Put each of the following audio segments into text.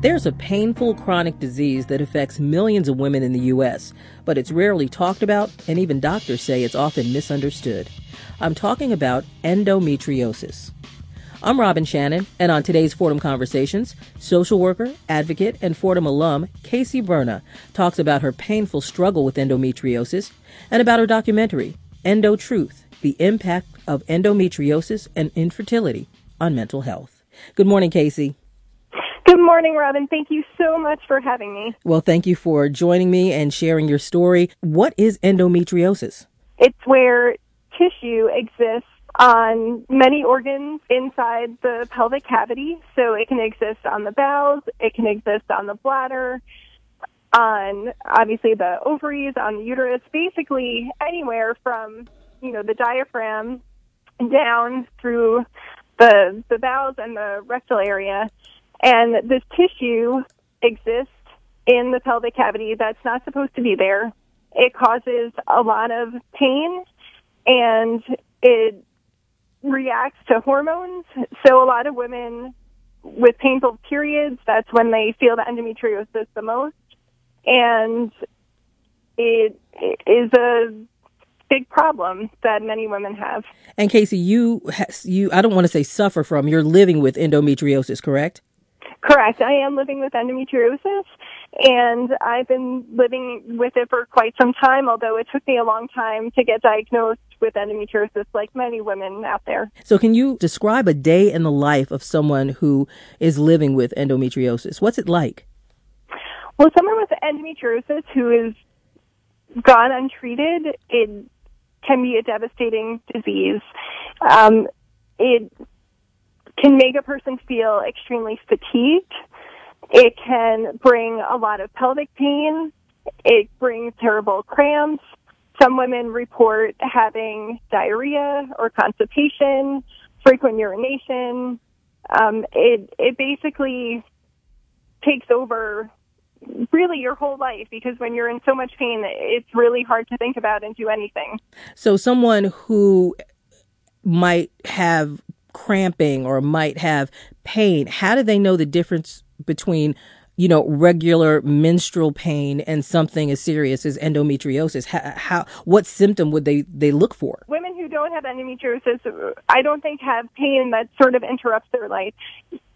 There's a painful chronic disease that affects millions of women in the U.S., but it's rarely talked about, and even doctors say it's often misunderstood. I'm talking about endometriosis. I'm Robin Shannon, and on today's Fordham Conversations, social worker, advocate, and Fordham alum Casey Berna talks about her painful struggle with endometriosis and about her documentary, Endo Truth The Impact of Endometriosis and Infertility on Mental Health. Good morning, Casey. Good morning, Robin. Thank you so much for having me. Well, thank you for joining me and sharing your story. What is endometriosis? It's where tissue exists on many organs inside the pelvic cavity. So it can exist on the bowels, it can exist on the bladder, on obviously the ovaries, on the uterus, basically anywhere from, you know, the diaphragm down through the the bowels and the rectal area. And this tissue exists in the pelvic cavity that's not supposed to be there. It causes a lot of pain and it reacts to hormones. So a lot of women with painful periods, that's when they feel the endometriosis the most. And it is a big problem that many women have. And Casey, you you I don't want to say suffer from, you're living with endometriosis, correct? Correct. I am living with endometriosis and I've been living with it for quite some time, although it took me a long time to get diagnosed with endometriosis like many women out there. So can you describe a day in the life of someone who is living with endometriosis? What's it like? Well, someone with endometriosis who is gone untreated, it can be a devastating disease. Um, it can make a person feel extremely fatigued. It can bring a lot of pelvic pain. It brings terrible cramps. Some women report having diarrhea or constipation, frequent urination. Um, it it basically takes over really your whole life because when you're in so much pain, it's really hard to think about and do anything. So, someone who might have cramping or might have pain, how do they know the difference between you know regular menstrual pain and something as serious as endometriosis? How, how, what symptom would they they look for? Women who don't have endometriosis i don't think have pain that sort of interrupts their life.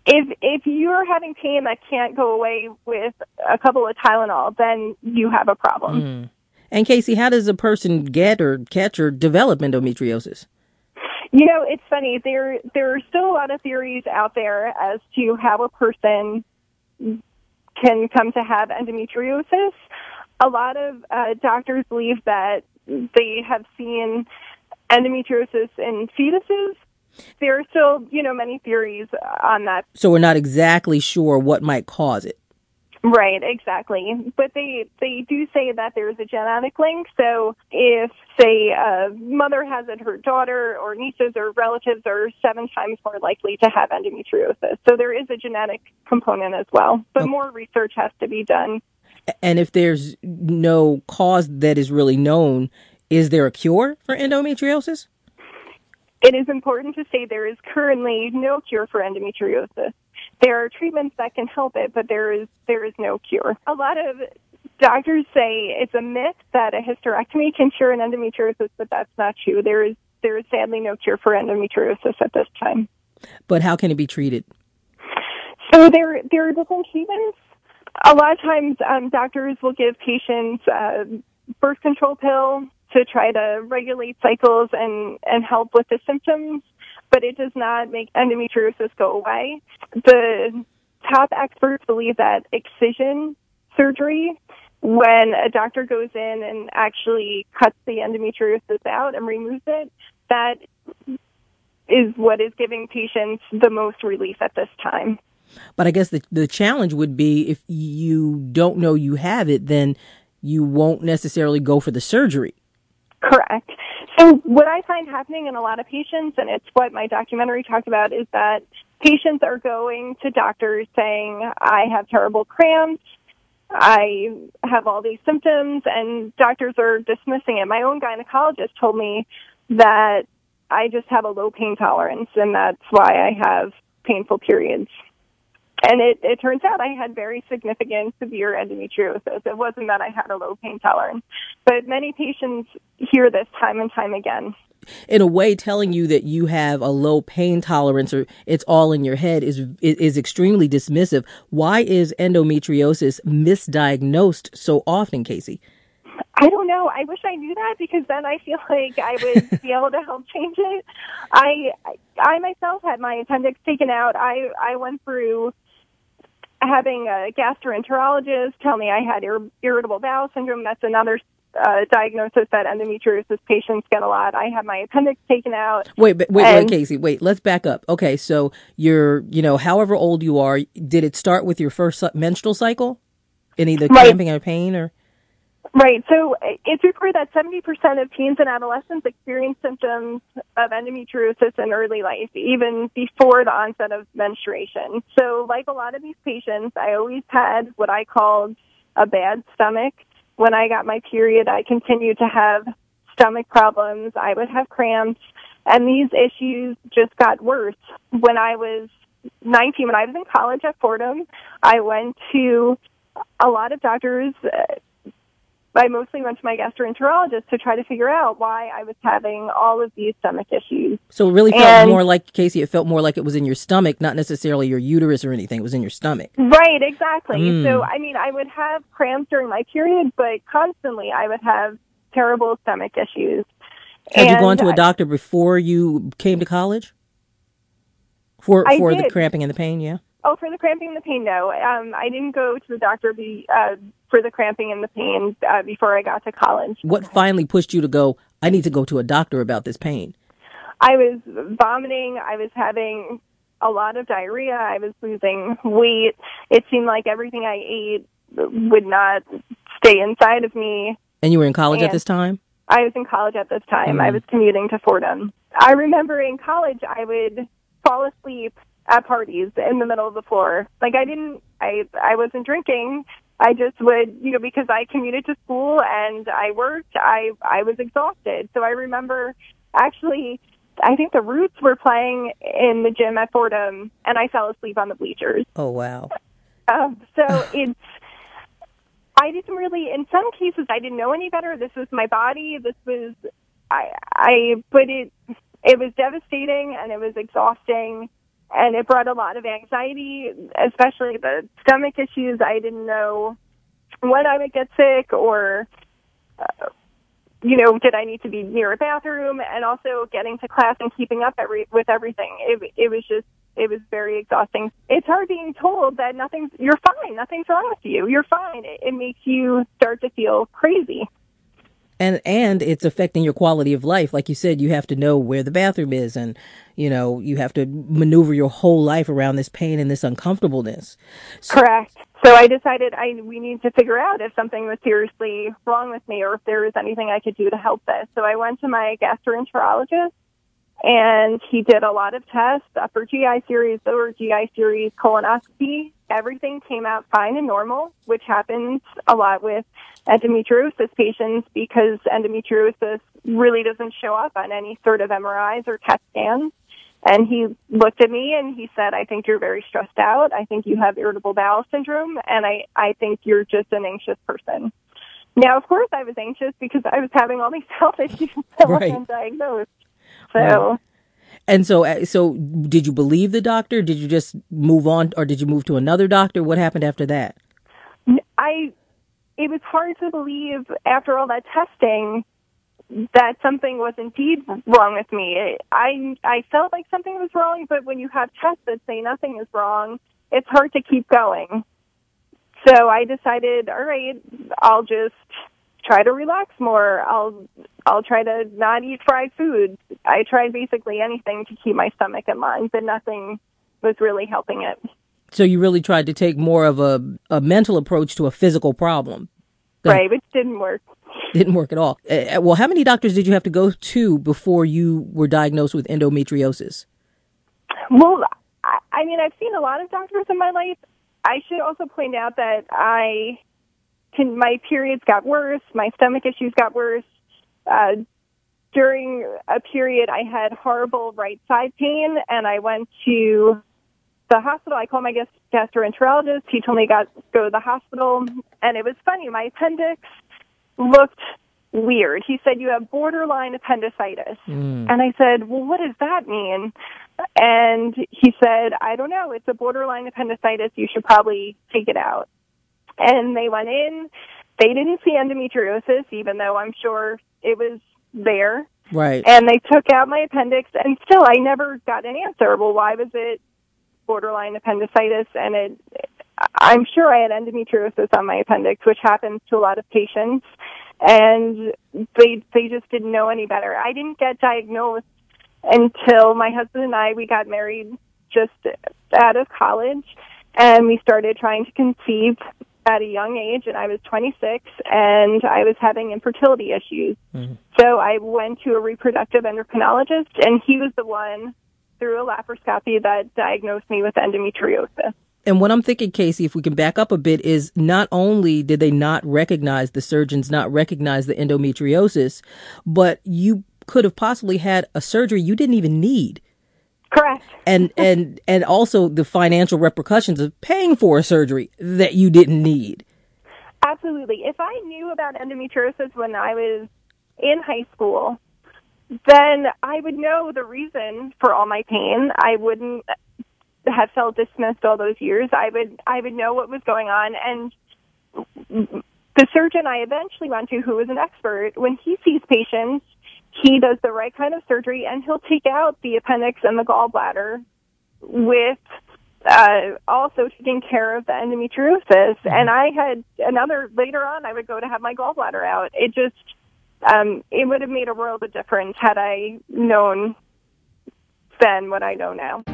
If if you're having pain that can't go away with a couple of tylenol then you have a problem. Mm. and casey how does a person get or catch or develop endometriosis you know, it's funny. There there are still a lot of theories out there as to how a person can come to have endometriosis. A lot of uh, doctors believe that they have seen endometriosis in fetuses. There are still, you know, many theories on that. So we're not exactly sure what might cause it. Right, exactly. But they they do say that there's a genetic link. So if say a mother has it, her daughter or nieces or relatives are seven times more likely to have endometriosis. So there is a genetic component as well. But okay. more research has to be done. And if there's no cause that is really known, is there a cure for endometriosis? It is important to say there is currently no cure for endometriosis. There are treatments that can help it, but there is there is no cure. A lot of doctors say it's a myth that a hysterectomy can cure an endometriosis, but that's not true. There is there is sadly no cure for endometriosis at this time. But how can it be treated? So there there are different treatments. A lot of times, um, doctors will give patients a birth control pill to try to regulate cycles and and help with the symptoms but it does not make endometriosis go away. The top experts believe that excision surgery, when a doctor goes in and actually cuts the endometriosis out and removes it, that is what is giving patients the most relief at this time. But I guess the the challenge would be if you don't know you have it, then you won't necessarily go for the surgery. Correct. So what I find happening in a lot of patients, and it's what my documentary talked about, is that patients are going to doctors saying, I have terrible cramps, I have all these symptoms, and doctors are dismissing it. My own gynecologist told me that I just have a low pain tolerance, and that's why I have painful periods. And it, it turns out I had very significant severe endometriosis. It wasn't that I had a low pain tolerance, but many patients hear this time and time again. In a way, telling you that you have a low pain tolerance or it's all in your head is is extremely dismissive. Why is endometriosis misdiagnosed so often, Casey? I don't know. I wish I knew that because then I feel like I would be able to help change it. I I myself had my appendix taken out. I I went through having a gastroenterologist tell me I had ir- irritable bowel syndrome. That's another uh, diagnosis that endometriosis patients get a lot. I had my appendix taken out. Wait, wait, wait, wait, Casey. Wait, let's back up. Okay, so you're, you know, however old you are, did it start with your first menstrual cycle? Any the right. cramping or pain or? Right. So it's reported that 70% of teens and adolescents experience symptoms of endometriosis in early life, even before the onset of menstruation. So like a lot of these patients, I always had what I called a bad stomach. When I got my period, I continued to have stomach problems. I would have cramps and these issues just got worse. When I was 19, when I was in college at Fordham, I went to a lot of doctors uh, I mostly went to my gastroenterologist to try to figure out why I was having all of these stomach issues. So it really felt and, more like, Casey, it felt more like it was in your stomach, not necessarily your uterus or anything. It was in your stomach. Right, exactly. Mm. So, I mean, I would have cramps during my period, but constantly I would have terrible stomach issues. Had you gone to a doctor before you came to college? For, for the cramping and the pain, yeah? Oh, for the cramping and the pain, no. Um, I didn't go to the doctor be, uh, for the cramping and the pain uh, before I got to college. What finally pushed you to go? I need to go to a doctor about this pain. I was vomiting. I was having a lot of diarrhea. I was losing weight. It seemed like everything I ate would not stay inside of me. And you were in college and at this time? I was in college at this time. Mm. I was commuting to Fordham. I remember in college I would fall asleep at parties in the middle of the floor. Like I didn't, I, I wasn't drinking. I just would, you know, because I commuted to school and I worked, I, I was exhausted. So I remember actually, I think the Roots were playing in the gym at Fordham and I fell asleep on the bleachers. Oh, wow. Um, so it's, I didn't really, in some cases, I didn't know any better. This was my body. This was, I, I, but it, it was devastating and it was exhausting and it brought a lot of anxiety, especially the stomach issues. I didn't know when I would get sick or, uh, you know, did I need to be near a bathroom and also getting to class and keeping up every, with everything. It, it was just, it was very exhausting. It's hard being told that nothing's, you're fine, nothing's wrong with you, you're fine. It, it makes you start to feel crazy and and it's affecting your quality of life. Like you said you have to know where the bathroom is and you know you have to maneuver your whole life around this pain and this uncomfortableness. So, correct. So i decided i we need to figure out if something was seriously wrong with me or if there was anything i could do to help this. So i went to my gastroenterologist and he did a lot of tests upper gi series lower gi series colonoscopy everything came out fine and normal which happens a lot with endometriosis patients because endometriosis really doesn't show up on any sort of MRIs or CAT scans. And he looked at me and he said, I think you're very stressed out. I think you have irritable bowel syndrome and I, I think you're just an anxious person. Now, of course I was anxious because I was having all these health issues that right. wasn't diagnosed. So. Right. And so, uh, so did you believe the doctor? Did you just move on or did you move to another doctor? What happened after that? I it was hard to believe after all that testing that something was indeed wrong with me. I I felt like something was wrong, but when you have tests that say nothing is wrong, it's hard to keep going. So I decided, all right, I'll just try to relax more. I'll I'll try to not eat fried food. I tried basically anything to keep my stomach in line, but nothing was really helping it. So you really tried to take more of a, a mental approach to a physical problem. Right, which didn't work. Didn't work at all. Uh, well, how many doctors did you have to go to before you were diagnosed with endometriosis? Well, I, I mean, I've seen a lot of doctors in my life. I should also point out that I can, my periods got worse, my stomach issues got worse. Uh, during a period, I had horrible right side pain, and I went to the hospital. I called my gastroenterologist. He told me I got to go to the hospital, and it was funny. My appendix looked weird. He said, You have borderline appendicitis. Mm. And I said, Well, what does that mean? And he said, I don't know. It's a borderline appendicitis. You should probably take it out. And they went in. They didn't see endometriosis, even though I'm sure it was there. Right. And they took out my appendix, and still I never got an answer. Well, why was it borderline appendicitis? And it, I'm sure I had endometriosis on my appendix, which happens to a lot of patients and they they just didn't know any better. I didn't get diagnosed until my husband and I we got married just out of college and we started trying to conceive at a young age and I was 26 and I was having infertility issues. Mm-hmm. So I went to a reproductive endocrinologist and he was the one through a laparoscopy that diagnosed me with endometriosis. And what I'm thinking, Casey, if we can back up a bit, is not only did they not recognize the surgeons not recognize the endometriosis, but you could have possibly had a surgery you didn't even need. Correct. And and and also the financial repercussions of paying for a surgery that you didn't need. Absolutely. If I knew about endometriosis when I was in high school, then I would know the reason for all my pain. I wouldn't have felt dismissed all those years, I would I would know what was going on and the surgeon I eventually went to who was an expert, when he sees patients, he does the right kind of surgery and he'll take out the appendix and the gallbladder with uh, also taking care of the endometriosis. Mm-hmm. And I had another, later on, I would go to have my gallbladder out. It just, um, it would have made a world of difference had I known then what I know now.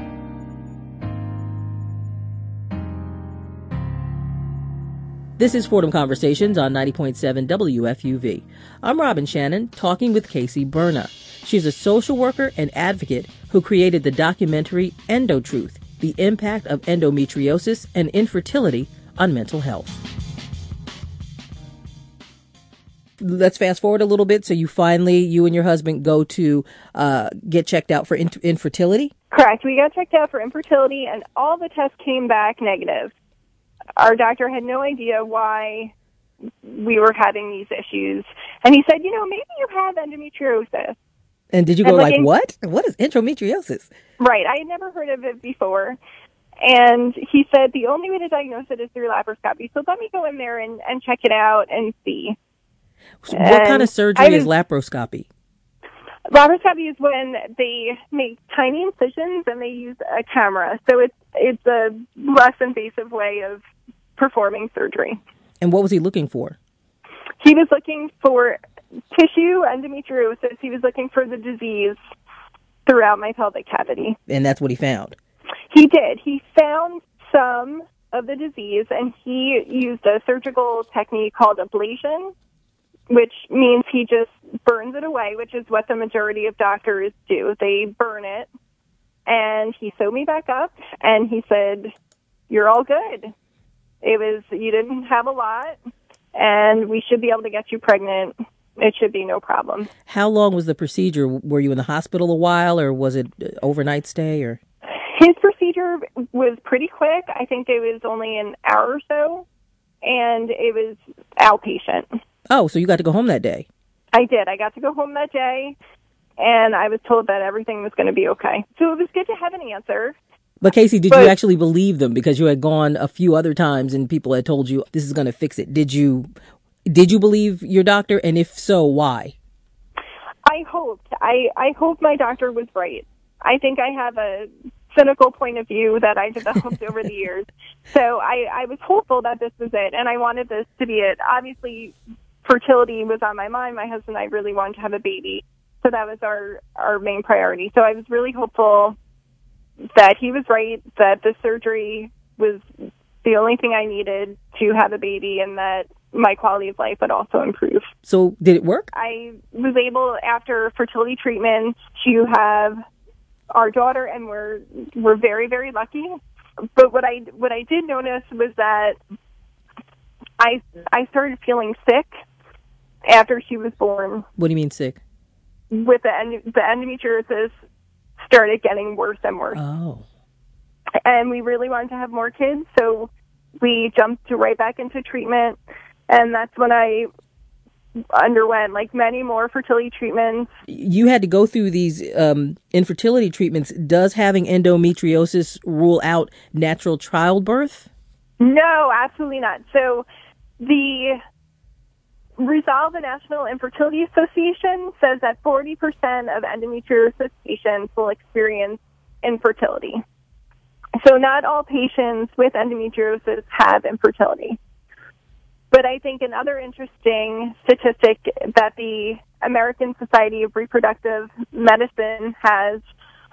This is Fordham Conversations on 90.7 WFUV. I'm Robin Shannon, talking with Casey Berna. She's a social worker and advocate who created the documentary Endo Truth, the impact of endometriosis and infertility on mental health. Let's fast forward a little bit. So you finally, you and your husband go to uh, get checked out for in- infertility? Correct. We got checked out for infertility and all the tests came back negative our doctor had no idea why we were having these issues. And he said, you know, maybe you have endometriosis. And did you go like, what? What is endometriosis? Right. I had never heard of it before. And he said the only way to diagnose it is through laparoscopy. So let me go in there and, and check it out and see. So what kind of surgery was, is laparoscopy? Laparoscopy is when they make tiny incisions and they use a camera. So it's it's a less invasive way of performing surgery. And what was he looking for? He was looking for tissue endometriosis. He was looking for the disease throughout my pelvic cavity. And that's what he found. He did. He found some of the disease and he used a surgical technique called ablation which means he just burns it away, which is what the majority of doctors do. They burn it. And he sewed me back up and he said, You're all good. It was, you didn't have a lot and we should be able to get you pregnant. It should be no problem. How long was the procedure? Were you in the hospital a while or was it overnight stay or? His procedure was pretty quick. I think it was only an hour or so and it was outpatient. Oh, so you got to go home that day? I did. I got to go home that day, and I was told that everything was going to be okay. So it was good to have an answer. But Casey, did but, you actually believe them because you had gone a few other times and people had told you this is going to fix it? Did you did you believe your doctor and if so, why? I hoped. I I hope my doctor was right. I think I have a cynical point of view that I developed over the years. So I I was hopeful that this was it and I wanted this to be it. Obviously fertility was on my mind. My husband and I really wanted to have a baby. So that was our, our main priority. So I was really hopeful that he was right, that the surgery was the only thing I needed to have a baby and that my quality of life would also improve. So did it work? I was able after fertility treatment to have our daughter and we're we're very very lucky. But what I what I did notice was that I I started feeling sick after she was born. What do you mean sick? With the the endometriosis started getting worse and worse. Oh. and we really wanted to have more kids, so we jumped right back into treatment, and that's when I underwent like many more fertility treatments. You had to go through these um, infertility treatments. Does having endometriosis rule out natural childbirth? No, absolutely not. So the Resolve the National Infertility Association says that 40% of endometriosis patients will experience infertility. So not all patients with endometriosis have infertility. But I think another interesting statistic that the American Society of Reproductive Medicine has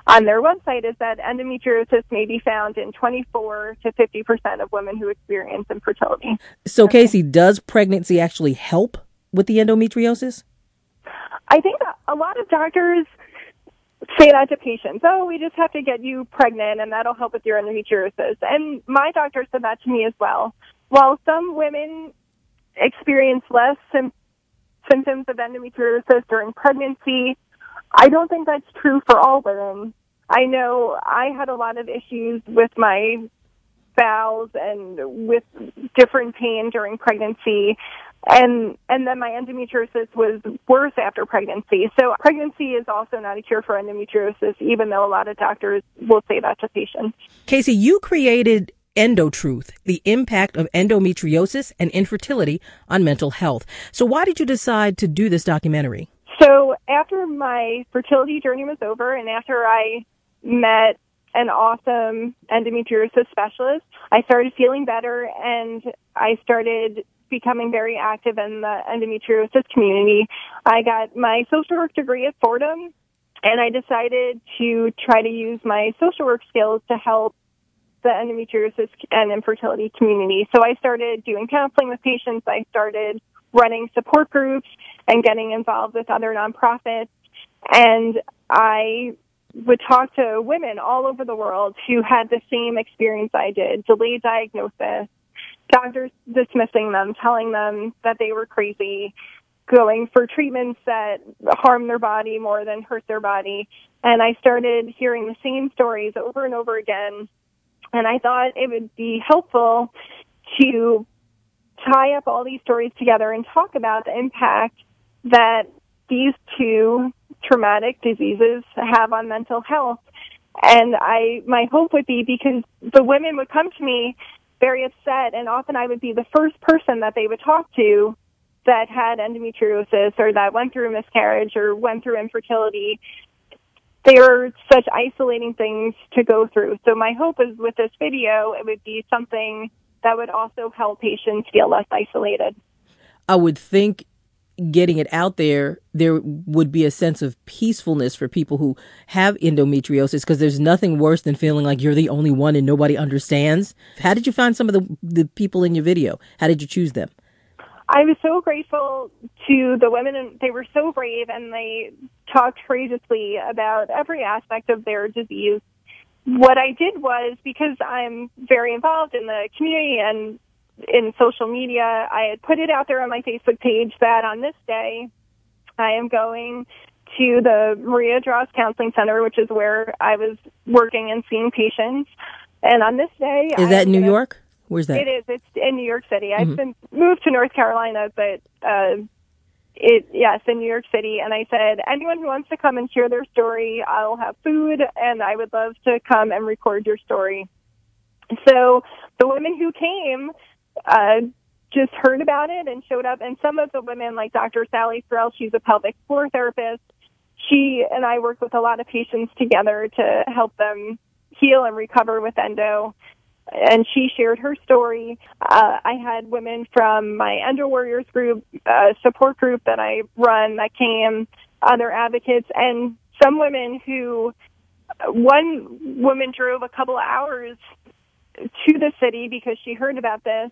on their website is that endometriosis may be found in 24 to 50 percent of women who experience infertility. So, Casey, does pregnancy actually help with the endometriosis? I think a lot of doctors say that to patients. Oh, we just have to get you pregnant, and that'll help with your endometriosis. And my doctor said that to me as well. While some women experience less symptoms of endometriosis during pregnancy. I don't think that's true for all women. I know I had a lot of issues with my bowels and with different pain during pregnancy and and then my endometriosis was worse after pregnancy. So pregnancy is also not a cure for endometriosis even though a lot of doctors will say that to patients. Casey, you created EndoTruth, the impact of endometriosis and infertility on mental health. So why did you decide to do this documentary? After my fertility journey was over and after I met an awesome endometriosis specialist, I started feeling better and I started becoming very active in the endometriosis community. I got my social work degree at Fordham and I decided to try to use my social work skills to help the endometriosis and infertility community. So I started doing counseling with patients. I started running support groups and getting involved with other nonprofits. And I would talk to women all over the world who had the same experience I did, delayed diagnosis, doctors dismissing them, telling them that they were crazy, going for treatments that harm their body more than hurt their body. And I started hearing the same stories over and over again and I thought it would be helpful to tie up all these stories together and talk about the impact that these two traumatic diseases have on mental health. And I, my hope would be because the women would come to me very upset and often I would be the first person that they would talk to that had endometriosis or that went through a miscarriage or went through infertility they are such isolating things to go through. So my hope is with this video, it would be something that would also help patients feel less isolated. I would think getting it out there, there would be a sense of peacefulness for people who have endometriosis because there's nothing worse than feeling like you're the only one and nobody understands. How did you find some of the, the people in your video? How did you choose them? I was so grateful to the women, and they were so brave, and they talked courageously about every aspect of their disease. What I did was because I'm very involved in the community and in social media, I had put it out there on my Facebook page that on this day, I am going to the Maria Droste Counseling Center, which is where I was working and seeing patients. And on this day, is that New York? Where's that? It is. It's in New York City. I've mm-hmm. been moved to North Carolina, but uh, it yes, in New York City. And I said, anyone who wants to come and share their story, I'll have food, and I would love to come and record your story. So the women who came uh, just heard about it and showed up, and some of the women, like Dr. Sally Sarrel, she's a pelvic floor therapist. She and I work with a lot of patients together to help them heal and recover with endo and she shared her story. Uh, I had women from my Endo Warriors group, uh, support group that I run that came, other advocates, and some women who, one woman drove a couple of hours to the city because she heard about this.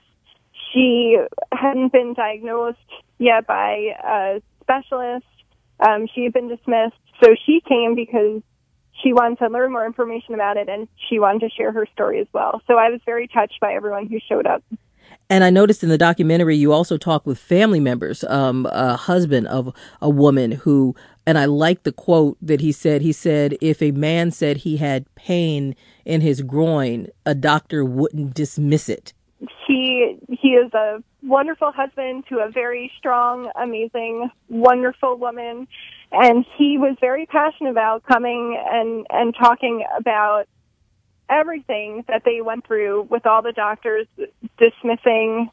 She hadn't been diagnosed yet by a specialist. Um, she had been dismissed, so she came because she wanted to learn more information about it and she wanted to share her story as well. So I was very touched by everyone who showed up. And I noticed in the documentary you also talk with family members, um, a husband of a woman who And I like the quote that he said. He said, if a man said he had pain in his groin, a doctor wouldn't dismiss it. He he is a wonderful husband to a very strong, amazing, wonderful woman, and he was very passionate about coming and and talking about everything that they went through with all the doctors dismissing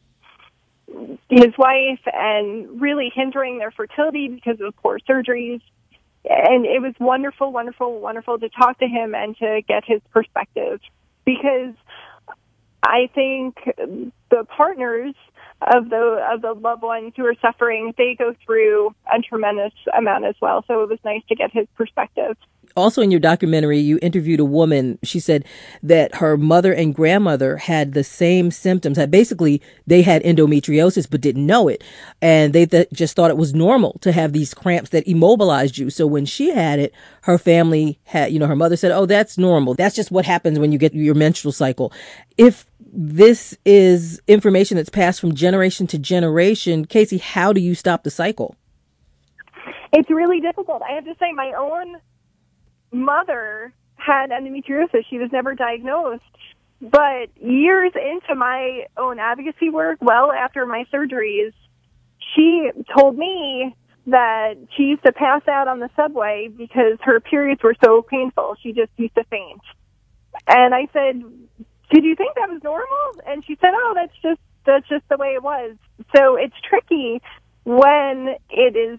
his wife and really hindering their fertility because of poor surgeries. And it was wonderful, wonderful, wonderful to talk to him and to get his perspective because I think the partners of the of the loved ones who are suffering, they go through a tremendous amount as well. So it was nice to get his perspective. Also, in your documentary, you interviewed a woman. She said that her mother and grandmother had the same symptoms. Basically they had endometriosis but didn't know it, and they th- just thought it was normal to have these cramps that immobilized you. So when she had it, her family had, you know, her mother said, "Oh, that's normal. That's just what happens when you get your menstrual cycle." If this is information that's passed from generation to generation. Casey, how do you stop the cycle? It's really difficult. I have to say, my own mother had endometriosis. She was never diagnosed. But years into my own advocacy work, well after my surgeries, she told me that she used to pass out on the subway because her periods were so painful. She just used to faint. And I said, did you think that was normal? And she said, oh, that's just, that's just the way it was. So it's tricky when it is,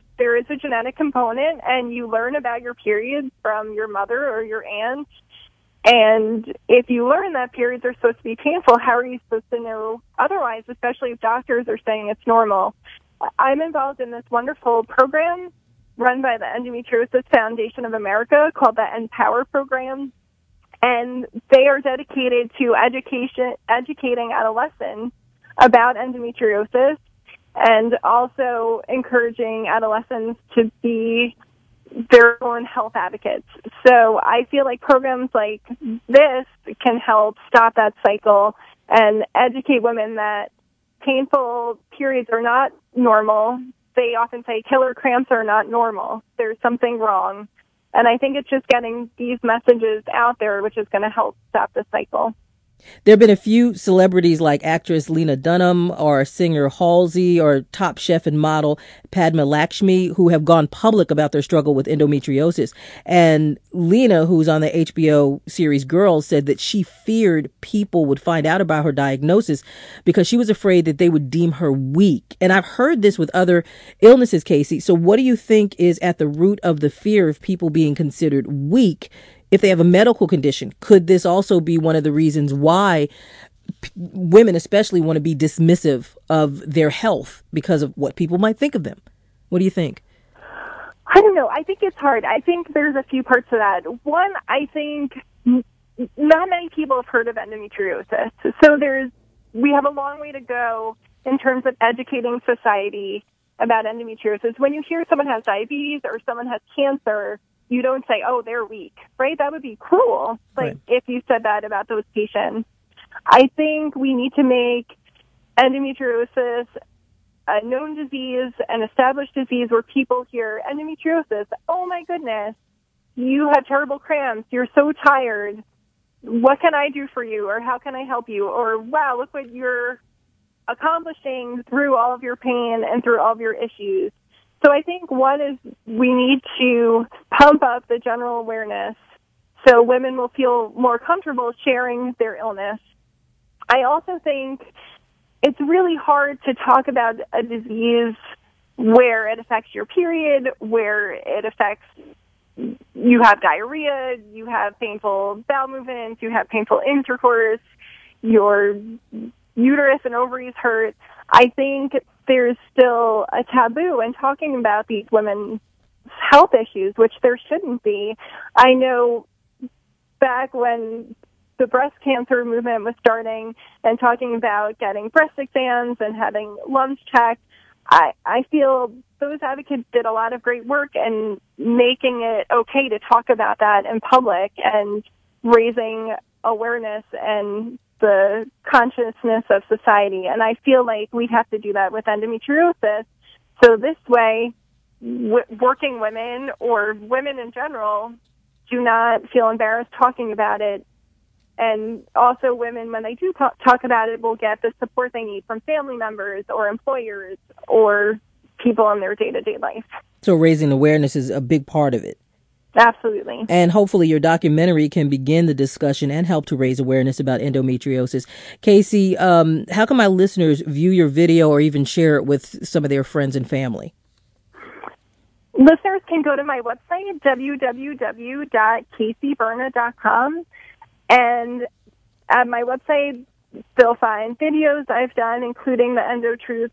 genetic component and you learn about your periods from your mother or your aunt. And if you learn that periods are supposed to be painful, how are you supposed to know otherwise, especially if doctors are saying it's normal? I'm involved in this wonderful program run by the Endometriosis Foundation of America called the Empower Program and they are dedicated to education, educating adolescents about endometriosis and also encouraging adolescents to be their own health advocates. So I feel like programs like this can help stop that cycle and educate women that painful periods are not normal. They often say killer cramps are not normal. There's something wrong. And I think it's just getting these messages out there, which is going to help stop the cycle. There have been a few celebrities like actress Lena Dunham or singer Halsey or top chef and model Padma Lakshmi who have gone public about their struggle with endometriosis. And Lena, who's on the HBO series Girls, said that she feared people would find out about her diagnosis because she was afraid that they would deem her weak. And I've heard this with other illnesses, Casey. So what do you think is at the root of the fear of people being considered weak if they have a medical condition, could this also be one of the reasons why p- women, especially, want to be dismissive of their health because of what people might think of them? What do you think? I don't know. I think it's hard. I think there's a few parts to that. One, I think not many people have heard of endometriosis. So there's, we have a long way to go in terms of educating society about endometriosis. When you hear someone has diabetes or someone has cancer, you don't say, oh, they're weak, right? That would be cruel. Like right. if you said that about those patients. I think we need to make endometriosis a known disease, an established disease where people hear endometriosis. Oh my goodness, you have terrible cramps. You're so tired. What can I do for you? Or how can I help you? Or wow, look what you're accomplishing through all of your pain and through all of your issues. So I think one is we need to pump up the general awareness so women will feel more comfortable sharing their illness. I also think it's really hard to talk about a disease where it affects your period, where it affects you have diarrhea, you have painful bowel movements, you have painful intercourse, your uterus and ovaries hurt. I think there's still a taboo in talking about these women's health issues, which there shouldn't be. I know back when the breast cancer movement was starting and talking about getting breast exams and having lungs checked, I, I feel those advocates did a lot of great work in making it okay to talk about that in public and raising awareness and the consciousness of society. And I feel like we have to do that with endometriosis. So this way, w- working women or women in general do not feel embarrassed talking about it. And also, women, when they do talk, talk about it, will get the support they need from family members or employers or people in their day to day life. So, raising awareness is a big part of it. Absolutely. And hopefully, your documentary can begin the discussion and help to raise awareness about endometriosis. Casey, um, how can my listeners view your video or even share it with some of their friends and family? Listeners can go to my website, www.caseyberna.com, and at my website, they'll find videos I've done, including the Endo Truth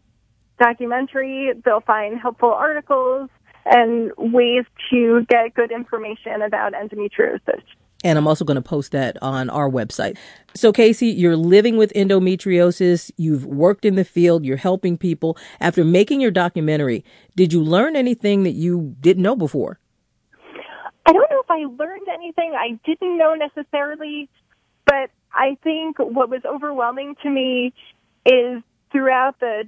documentary. They'll find helpful articles and ways to get good information about endometriosis. And I'm also going to post that on our website. So, Casey, you're living with endometriosis. You've worked in the field. You're helping people. After making your documentary, did you learn anything that you didn't know before? I don't know if I learned anything I didn't know necessarily, but I think what was overwhelming to me is throughout the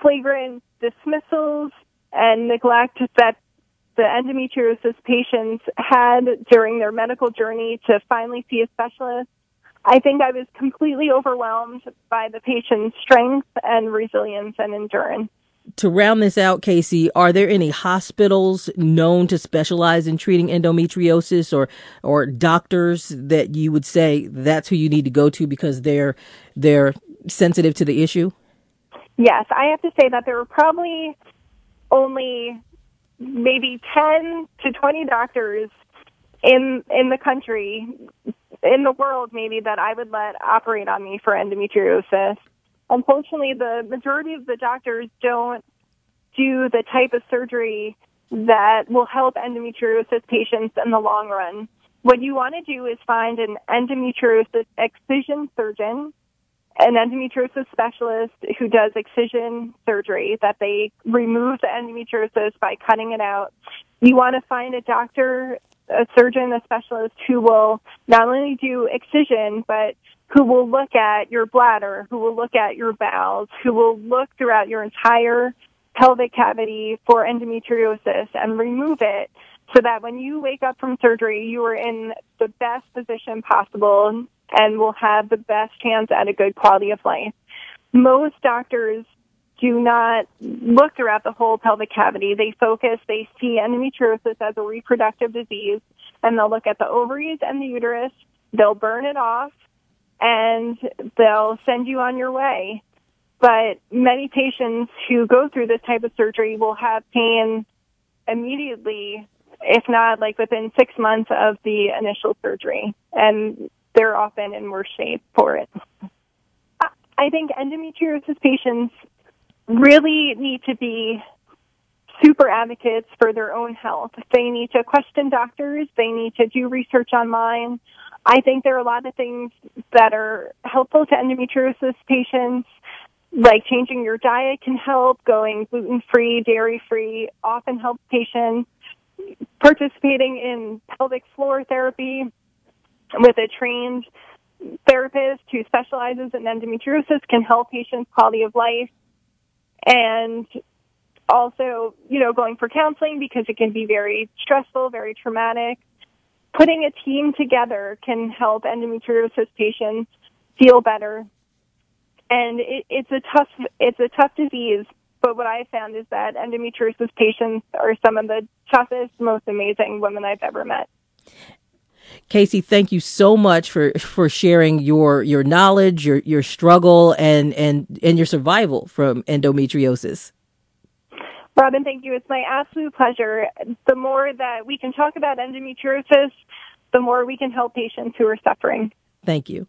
flagrant dismissals and neglect that the endometriosis patients had during their medical journey to finally see a specialist. I think I was completely overwhelmed by the patient's strength and resilience and endurance. To round this out, Casey, are there any hospitals known to specialize in treating endometriosis or or doctors that you would say that's who you need to go to because they're they're sensitive to the issue? Yes, I have to say that there are probably only maybe 10 to 20 doctors in in the country in the world maybe that I would let operate on me for endometriosis. Unfortunately, the majority of the doctors don't do the type of surgery that will help endometriosis patients in the long run. What you want to do is find an endometriosis excision surgeon an endometriosis specialist who does excision surgery that they remove the endometriosis by cutting it out. You want to find a doctor, a surgeon, a specialist who will not only do excision, but who will look at your bladder, who will look at your bowels, who will look throughout your entire pelvic cavity for endometriosis and remove it so that when you wake up from surgery, you are in the best position possible and will have the best chance at a good quality of life. Most doctors do not look throughout the whole pelvic cavity. They focus, they see endometriosis as a reproductive disease, and they'll look at the ovaries and the uterus. They'll burn it off, and they'll send you on your way. But many patients who go through this type of surgery will have pain immediately, if not like within six months of the initial surgery. And they're often in worse shape for it. I think endometriosis patients really need to be super advocates for their own health. They need to question doctors. They need to do research online. I think there are a lot of things that are helpful to endometriosis patients, like changing your diet can help, going gluten free, dairy free often helps patients, participating in pelvic floor therapy with a trained therapist who specializes in endometriosis can help patients quality of life and also, you know, going for counseling because it can be very stressful, very traumatic. Putting a team together can help endometriosis patients feel better. And it, it's a tough, it's a tough disease. But what I found is that endometriosis patients are some of the toughest, most amazing women I've ever met. Casey, thank you so much for, for sharing your, your knowledge, your, your struggle and, and, and your survival from endometriosis. Robin, thank you. It's my absolute pleasure. The more that we can talk about endometriosis, the more we can help patients who are suffering. Thank you.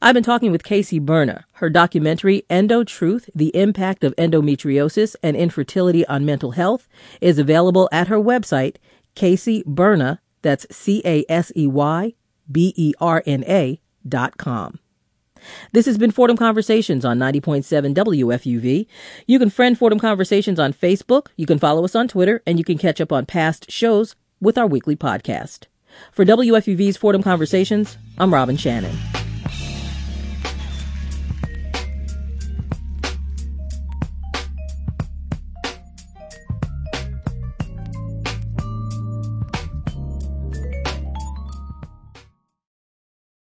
I've been talking with Casey Berna. Her documentary, Endo Truth The Impact of Endometriosis and Infertility on Mental Health, is available at her website, caseyberna.com that's C A S E Y B E R N A dot com. This has been Fordham Conversations on 90.7 WFUV. You can friend Fordham Conversations on Facebook, you can follow us on Twitter, and you can catch up on past shows with our weekly podcast. For WFUV's Fordham Conversations, I'm Robin Shannon.